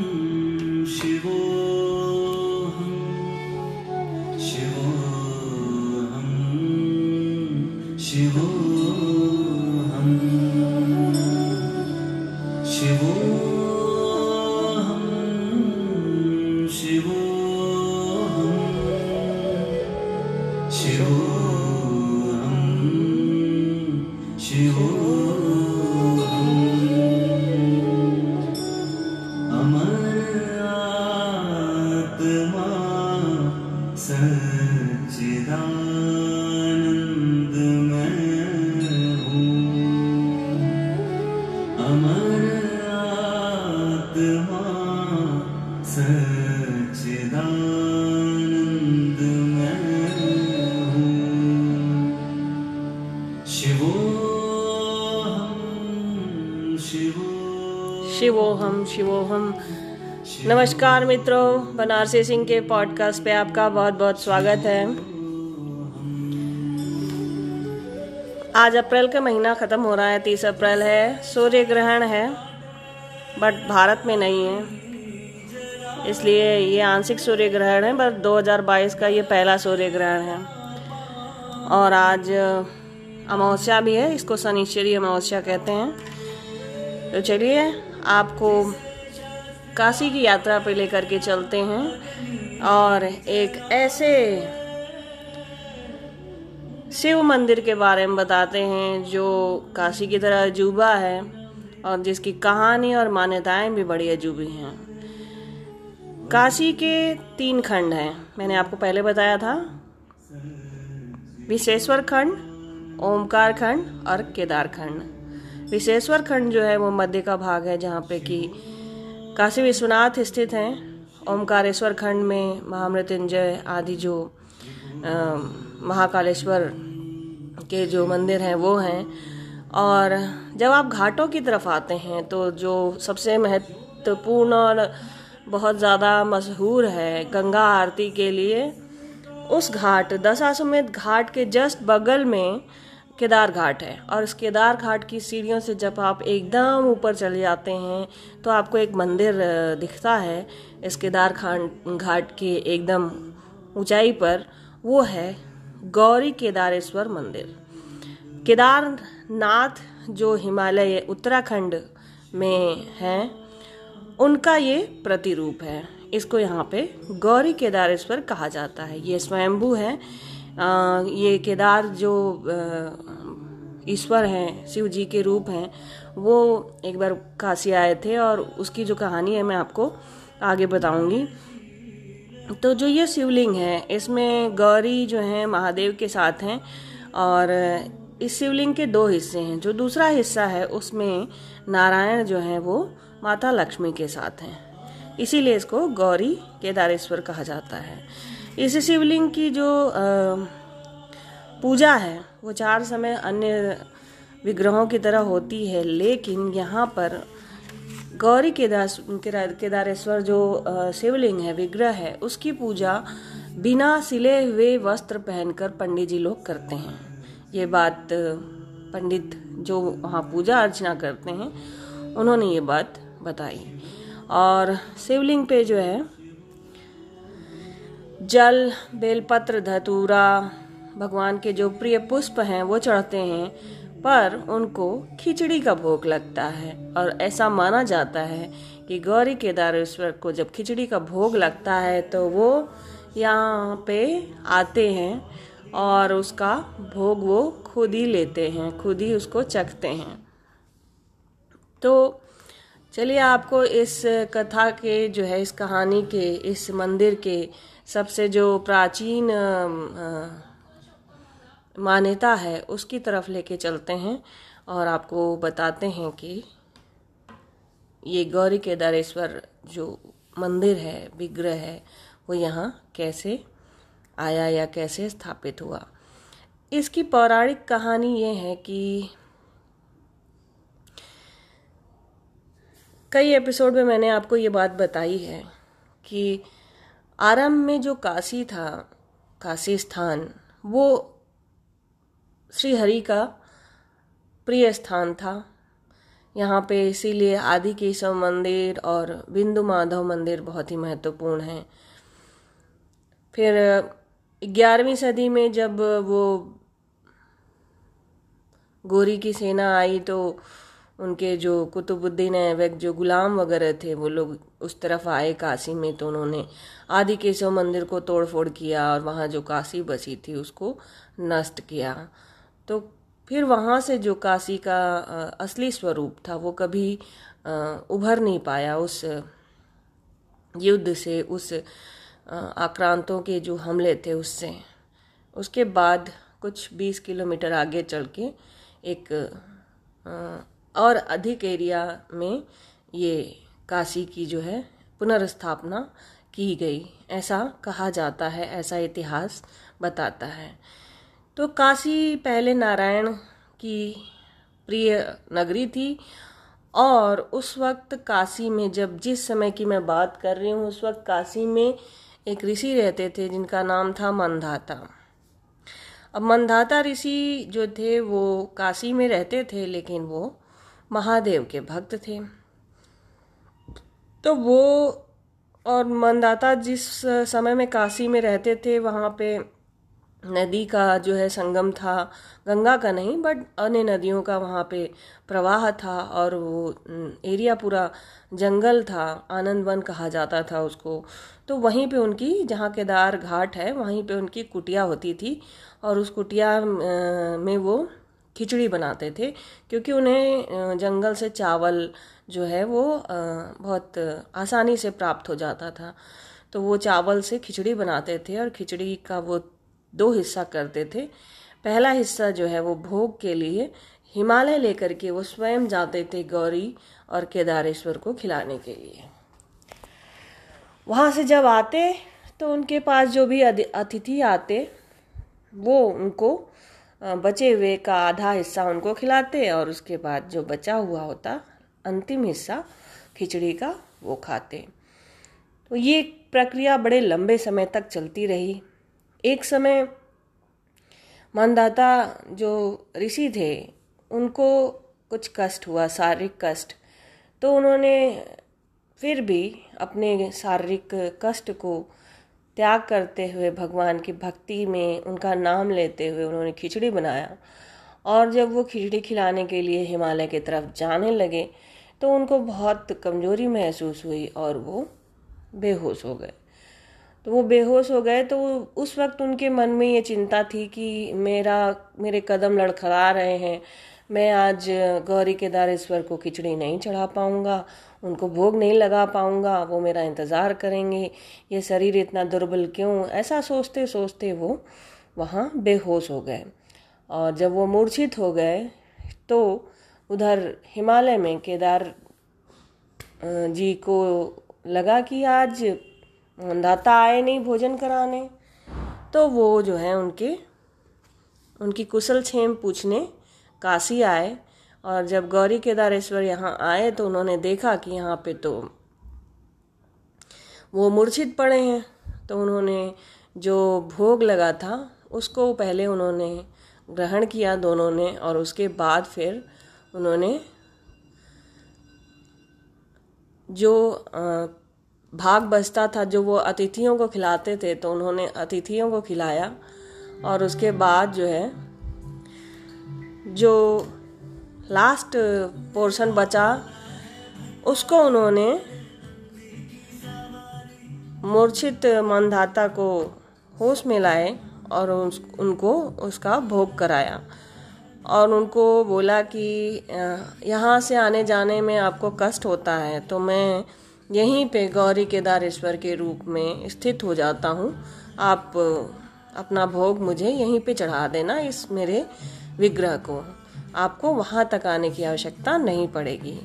うん शिवोहम शिवोहम। नमस्कार मित्रों, बनारसी सिंह के पॉडकास्ट पे आपका बहुत बहुत स्वागत है। आज अप्रैल का महीना ख़त्म हो रहा है, तीस अप्रैल है, सूर्य ग्रहण है, बट भारत में नहीं है। इसलिए ये आंशिक सूर्य ग्रहण है, बट 2022 का ये पहला सूर्य ग्रहण है। और आज अमावस्या भी है, इसको शनिश्चरी अमावस्या कहते हैं। तो चलिए आपको काशी की यात्रा पे लेकर के चलते हैं और एक ऐसे शिव मंदिर के बारे में बताते हैं जो काशी की तरह अजूबा है और जिसकी कहानी और मान्यताएँ भी बड़ी अजूबी हैं। काशी के तीन खंड हैं। मैंने आपको पहले बताया था। विशेश्वर खंड, ओमकार खंड और केदार खंड। विशेश्वर खंड जो है वो मध्य का भाग है, जहाँ पे कि काशी विश्वनाथ स्थित हैं ओमकारेश्वर खंड में महामृत्युंजय आदि जो महाकालेश्वर के जो मंदिर हैं, वो हैं। और जब आप घाटों की तरफ़ आते हैं तो जो सबसे महत्वपूर्ण और बहुत ज़्यादा मशहूर है गंगा आरती के लिए, उस घाट, दशाश्वमेध घाट के जस्ट बगल में केदार घाट है। और इस केदार घाट की सीढ़ियों से जब आप एकदम ऊपर चले जाते हैं तो आपको एक मंदिर दिखता है। इस केदार खान, घाट के एकदम ऊंचाई पर वो है गौरी केदारेश्वर मंदिर। केदारनाथ जो हिमालय, उत्तराखंड में हैं, उनका ये प्रतिरूप है। इसको यहाँ पे गौरी केदारेश्वर कहा जाता है। ये स्वयंभू है। ये केदार जो ईश्वर हैं शिव जी के रूप हैं, वो एक बार काशी आए थे और उसकी जो कहानी है मैं आपको आगे बताऊँगी। तो जो ये शिवलिंग है, इसमें गौरी जो है, महादेव के साथ हैं और इस शिवलिंग के दो हिस्से हैं। जो दूसरा हिस्सा है, उसमें नारायण जो है, वो माता लक्ष्मी के साथ हैं। इसीलिए इसको गौरी केदारेश्वर कहा जाता है। इस शिवलिंग की जो पूजा है, वो चार समय अन्य विग्रहों की तरह होती है, लेकिन यहाँ पर गौरी केदार- केदारेश्वर जो शिवलिंग है, विग्रह है, उसकी पूजा बिना सिले हुए वस्त्र पहनकर पंडित जी लोग करते हैं। ये बात, पंडित जो वहाँ पूजा अर्चना करते हैं, उन्होंने ये बात बताई। और शिवलिंग पे जो है जल, बेलपत्र, धतूरा, भगवान के जो प्रिय पुष्प हैं, वो चढ़ते हैं, पर उनको खिचड़ी का भोग लगता है। और ऐसा माना जाता है कि गौरी केदारेश्वर को जब खिचड़ी का भोग लगता है तो वो यहाँ पे आते हैं और उसका भोग वो खुद ही लेते हैं, खुद ही उसको चखते हैं। तो चलिए आपको इस कथा के, जो है, इस कहानी के, इस मंदिर के सबसे जो प्राचीन मान्यता है, उसकी तरफ़ लेके चलते हैं और आपको बताते हैं कि ये गौरी केदारेश्वर जो मंदिर है, विग्रह है, वो यहाँ कैसे आया या कैसे स्थापित हुआ। इसकी पौराणिक कहानी ये है कि कई एपिसोड में मैंने आपको ये बात बताई है कि आरंभ में जो काशी था, काशी स्थान, वो श्री हरि का प्रिय स्थान था। यहाँ पे इसीलिए आदि केशव मंदिर और बिंदु माधव मंदिर बहुत ही महत्वपूर्ण हैं। फिर ग्यारहवीं सदी में जब वो गोरी की सेना आई तो उनके जो कुतुबुद्दीन ऐबक, जो गुलाम वगैरह थे, वो लोग उस तरफ़ आए काशी में तो उन्होंने आदि केशव मंदिर को तोड़ फोड़ किया और वहाँ जो काशी बसी थी, उसको नष्ट किया। तो फिर वहाँ से जो काशी का असली स्वरूप था, वो कभी उभर नहीं पाया। उस युद्ध से, उस आक्रांतों के जो हमले थे उससे। उसके बाद कुछ 20 किलोमीटर आगे चल के एक और अधिक एरिया में ये काशी की जो है पुनर्स्थापना की गई। ऐसा कहा जाता है, ऐसा इतिहास बताता है। तो काशी पहले नारायण की प्रिय नगरी थी और उस वक्त काशी में जब, जिस समय की मैं बात कर रही हूँ, उस वक्त काशी में एक ऋषि रहते थे, जिनका नाम था मंधाता। अब मंधाता ऋषि जो थे, वो काशी में रहते थे, लेकिन वो महादेव के भक्त थे। तो वो और मंदाता जिस समय में काशी में रहते थे, वहाँ पे नदी का जो है संगम था, गंगा का नहीं बट अन्य नदियों का वहाँ पे प्रवाह था और वो एरिया पूरा जंगल था, आनंद वन कहा जाता था उसको। तो वहीं पे उनकी, जहाँ केदार घाट है, वहीं पे उनकी कुटिया होती थी और उस कुटिया में वो खिचड़ी बनाते थे, क्योंकि उन्हें जंगल से चावल जो है वो बहुत आसानी से प्राप्त हो जाता था। तो वो चावल से खिचड़ी बनाते थे और खिचड़ी का वो दो हिस्सा करते थे। पहला हिस्सा जो है वो भोग के लिए हिमालय लेकर के वो स्वयं जाते थे गौरी और केदारेश्वर को खिलाने के लिए। वहाँ से जब आते तो उनके पास जो भी अतिथि आते, वो उनको बचे हुए का आधा हिस्सा उनको खिलाते और उसके बाद जो बचा हुआ होता, अंतिम हिस्सा खिचड़ी का, वो खाते। तो ये प्रक्रिया बड़े लंबे समय तक चलती रही। एक समय मानदाता जो ऋषि थे, उनको कुछ कष्ट हुआ, शारीरिक कष्ट। तो उन्होंने फिर भी अपने शारीरिक कष्ट को त्याग करते हुए भगवान की भक्ति में उनका नाम लेते हुए उन्होंने खिचड़ी बनाया। और जब वो खिचड़ी खिलाने के लिए हिमालय की तरफ़ जाने लगे तो उनको बहुत कमज़ोरी महसूस हुई और वो बेहोश हो गए। तो वो बेहोश हो गए तो उस वक्त उनके मन में ये चिंता थी कि मेरा, मेरे कदम लड़खड़ा रहे हैं मैं आज गौरी केदारेश्वर को खिचड़ी नहीं चढ़ा पाऊँगा, उनको भोग नहीं लगा पाऊँगा, वो मेरा इंतज़ार करेंगे। ये शरीर इतना दुर्बल क्यों? ऐसा सोचते सोचते वो वहाँ बेहोश हो गए। और जब वो मूर्छित हो गए तो उधर हिमालय में केदार जी को लगा कि आज दाता आए नहीं भोजन कराने। तो वो जो है उनके, उनकी कुशल छेम पूछने काशी आए और जब गौरी केदारेश्वर यहाँ आए तो उन्होंने देखा कि यहाँ पे तो वो मूर्छित पड़े हैं। तो उन्होंने जो भोग लगा था, उसको पहले उन्होंने ग्रहण किया दोनों ने और उसके बाद फिर उन्होंने जो भाग बचता था, जो वो अतिथियों को खिलाते थे तो उन्होंने अतिथियों को खिलाया और उसके बाद जो है जो लास्ट पोर्शन बचा, उसको उन्होंने मूर्छित मनधाता को होश में लाए और उनको उसका भोग कराया। और उनको बोला कि यहाँ से आने जाने में आपको कष्ट होता है तो मैं यहीं पे गौरी केदारेश्वर के रूप में स्थित हो जाता हूँ। आप, अपना भोग मुझे यहीं पे चढ़ा देना, इस मेरे विग्रह को। आपको वहाँ तक आने की आवश्यकता नहीं पड़ेगी।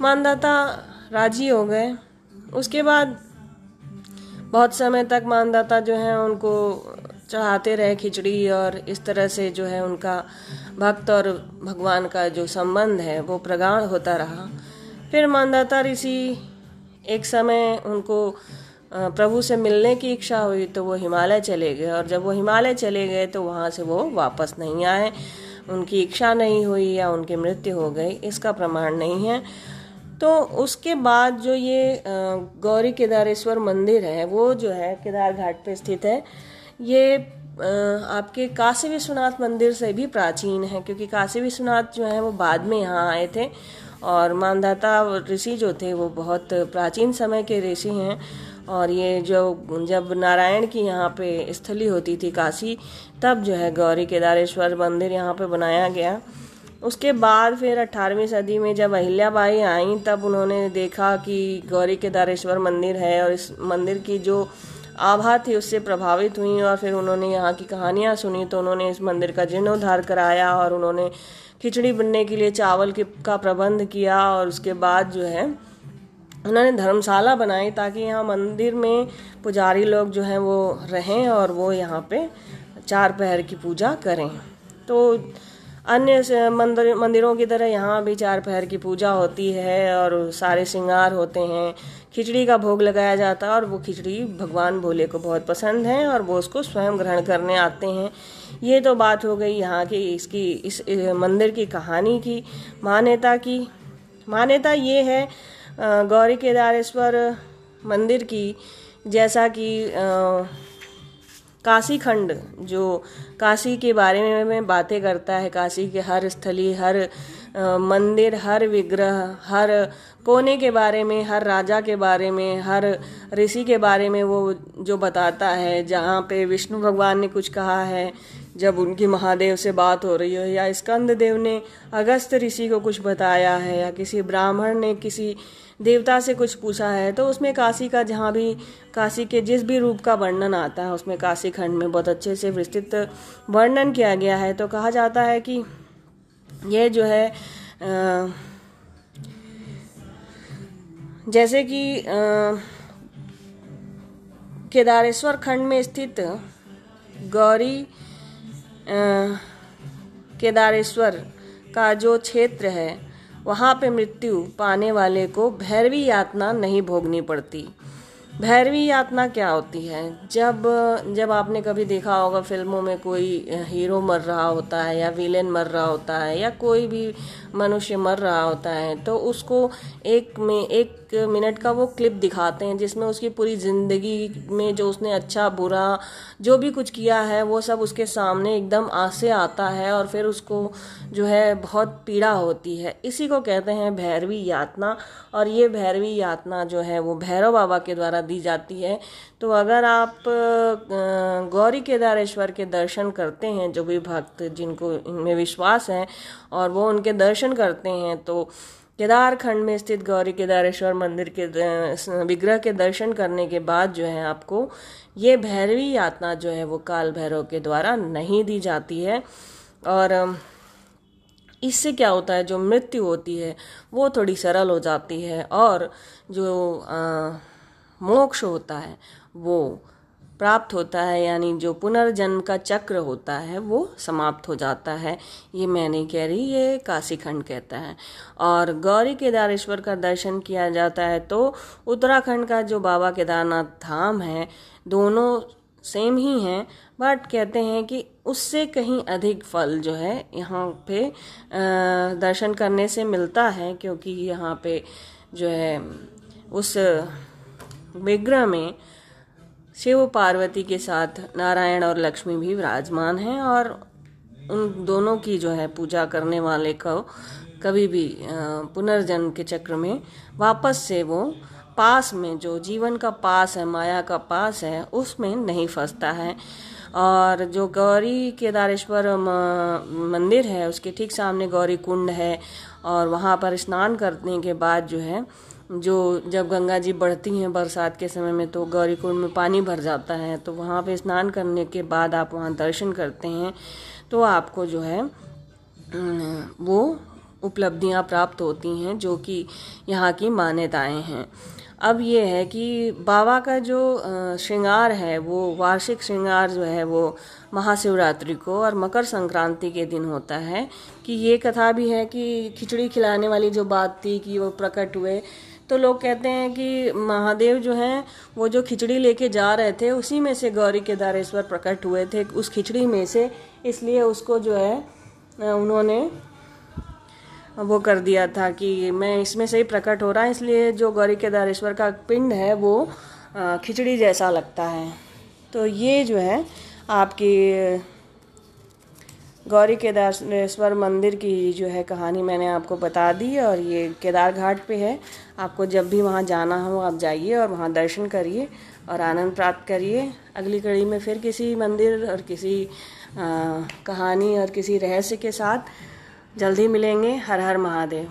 मानदाता राज़ी हो गए। उसके बाद बहुत समय तक मानदाता जो है, उनको चढ़ाते रहे खिचड़ी और इस तरह से जो है उनका भक्त और भगवान का जो संबंध है, वो प्रगाढ़ होता रहा। फिर मानदाता ऋषि एक समय उनको प्रभु से मिलने की इच्छा हुई तो वो हिमालय चले गए और जब वो हिमालय चले गए तो वहाँ से वो वापस नहीं आए। उनकी इच्छा नहीं हुई या उनकी मृत्यु हो गई, इसका प्रमाण नहीं है। तो उसके बाद जो ये गौरी केदारेश्वर मंदिर है, वो जो है केदार घाट पे स्थित है। ये आपके काशी विश्वनाथ मंदिर से भी प्राचीन है, क्योंकि काशी विश्वनाथ जो है वो बाद में यहाँ आए थे। और मानदाता ऋषि जो थे वो बहुत प्राचीन समय के ऋषि हैं। और ये जो, जब नारायण की यहाँ पे स्थली होती थी काशी, तब जो है गौरी केदारेश्वर मंदिर यहाँ पे बनाया गया। उसके बाद फिर 18वीं सदी में जब अहिल्याबाई आई, तब उन्होंने देखा कि गौरी केदारेश्वर मंदिर है और इस मंदिर की जो आभा थी उससे प्रभावित हुई और फिर उन्होंने यहाँ की कहानियाँ सुनी तो उन्होंने इस मंदिर का जीर्णोद्धार कराया और उन्होंने खिचड़ी बनने के लिए चावल के, का प्रबंध किया और उसके बाद जो है उन्होंने धर्मशाला बनाई ताकि यहाँ मंदिर में पुजारी लोग जो हैं वो रहें और वो यहाँ पे चार पहर की पूजा करें। तो अन्य मंदिर मंदिरों की तरह यहाँ भी चार पहर की पूजा होती है और सारे श्रृंगार होते हैं। खिचड़ी का भोग लगाया जाता है और वो खिचड़ी भगवान भोले को बहुत पसंद है और वो उसको स्वयं ग्रहण करने आते हैं। ये तो बात हो गई यहाँ की इसकी इस, मंदिर की कहानी की। मान्यता की मान्यता ये है गौरी केदारेश्वर मंदिर की, जैसा कि काशी खंड, जो काशी के बारे में में बातें करता है, काशी के हर स्थली, हर मंदिर, हर विग्रह, हर कोने के बारे में, हर राजा के बारे में, हर ऋषि के बारे में वो जो बताता है, जहाँ पे विष्णु भगवान ने कुछ कहा है, जब उनकी महादेव से बात हो रही हो, या स्कंद देव ने अगस्त ऋषि को कुछ बताया है, या किसी ब्राह्मण ने किसी देवता से कुछ पूछा है तो उसमें काशी का जहाँ भी काशी के जिस भी रूप का वर्णन आता है उसमें काशी खंड में बहुत अच्छे से विस्तृत वर्णन किया गया है। तो कहा जाता है कि यह जो है अ, जैसे कि केदारेश्वर खंड में स्थित गौरी केदारेश्वर का जो क्षेत्र है वहाँ पे मृत्यु पाने वाले को भैरवी यातना नहीं भोगनी पड़ती। भैरवी यातना क्या होती है? जब जब आपने कभी देखा होगा फ़िल्मों में कोई हीरो मर रहा होता है या विलेन मर रहा होता है या कोई भी मनुष्य मर रहा होता है तो उसको एक में, एक मिनट का वो क्लिप दिखाते हैं जिसमें उसकी पूरी ज़िंदगी में जो उसने अच्छा बुरा, जो भी कुछ किया है, वो सब उसके सामने एकदम आसे आता है और फिर उसको जो है बहुत पीड़ा होती है। इसी को कहते हैं भैरवी यातना और ये भैरवी यातना जो है वो भैरव बाबा के द्वारा दी जाती है। तो अगर आप गौरी केदारेश्वर के दर्शन करते हैं, जो भी भक्त जिनको इनमें विश्वास है और वो उनके दर्शन करते हैं तो केदार खंड में स्थित गौरी केदारेश्वर मंदिर के विग्रह के दर्शन करने के बाद जो है आपको ये भैरवी यातना जो है वो काल भैरव के द्वारा नहीं दी जाती है। और इससे क्या होता है जो मृत्यु होती है वो थोड़ी सरल हो जाती है और जो अ, मोक्ष होता है वो प्राप्त होता है, यानी जो पुनर्जन्म का चक्र होता है, वो समाप्त हो जाता है। ये मैं नहीं कह रही, ये काशी खंड कहता है। और गौरी केदारेश्वर का दर्शन किया जाता है तो उत्तराखंड का जो बाबा केदारनाथ धाम है, दोनों सेम ही हैं, बट कहते हैं कि उससे कहीं अधिक फल जो है, यहाँ पे दर्शन करने से मिलता है, क्योंकि यहाँ पे जो है, उस विग्रह में शिव पार्वती के साथ नारायण और लक्ष्मी भी विराजमान हैं और उन दोनों की जो है पूजा करने वाले को कभी भी पुनर्जन्म के चक्र में वापस से वो पास में, जो जीवन का पास है, माया का पास है, उसमें नहीं फंसता है। और जो गौरी केदारेश्वर मंदिर है, उसके ठीक सामने गौरी कुंड है और वहाँ पर स्नान करने के बाद जो है जो जब गंगा जी बढ़ती हैं बरसात के समय में तो गौरी कुंड में पानी भर जाता है। तो वहाँ पे स्नान करने के बाद आप वहाँ दर्शन करते हैं तो आपको जो है वो उपलब्धियाँ प्राप्त होती हैं जो कि यहाँ की मान्यताएँ हैं। अब ये है कि बाबा का जो श्रृंगार है, वो वार्षिक श्रृंगार जो है, वो महाशिवरात्रि को और मकर संक्रांति के दिन होता है। कि ये कथा भी है कि खिचड़ी खिलाने वाली जो बात थी कि वो प्रकट हुए तो लोग कहते हैं कि महादेव जो हैं, वो जो खिचड़ी लेके जा रहे थे, उसी में से गौरी केदारेश्वर प्रकट हुए थे उस खिचड़ी में से। इसलिए उसको जो है, उन्होंने वो कर दिया था कि मैं इसमें से ही प्रकट हो रहा है। इसलिए जो गौरी केदारेश्वर का पिंड है, वो खिचड़ी जैसा लगता है। तो ये जो है, आपकी गौरी केदारेश्वर मंदिर की जो है कहानी मैंने आपको बता दी और ये केदार घाट पे है। आपको जब भी वहाँ जाना हो आप जाइए और वहाँ दर्शन करिए और आनंद प्राप्त करिए। अगली कड़ी में फिर किसी मंदिर और किसी आ, कहानी और किसी रहस्य के साथ जल्दी मिलेंगे। हर हर महादेव।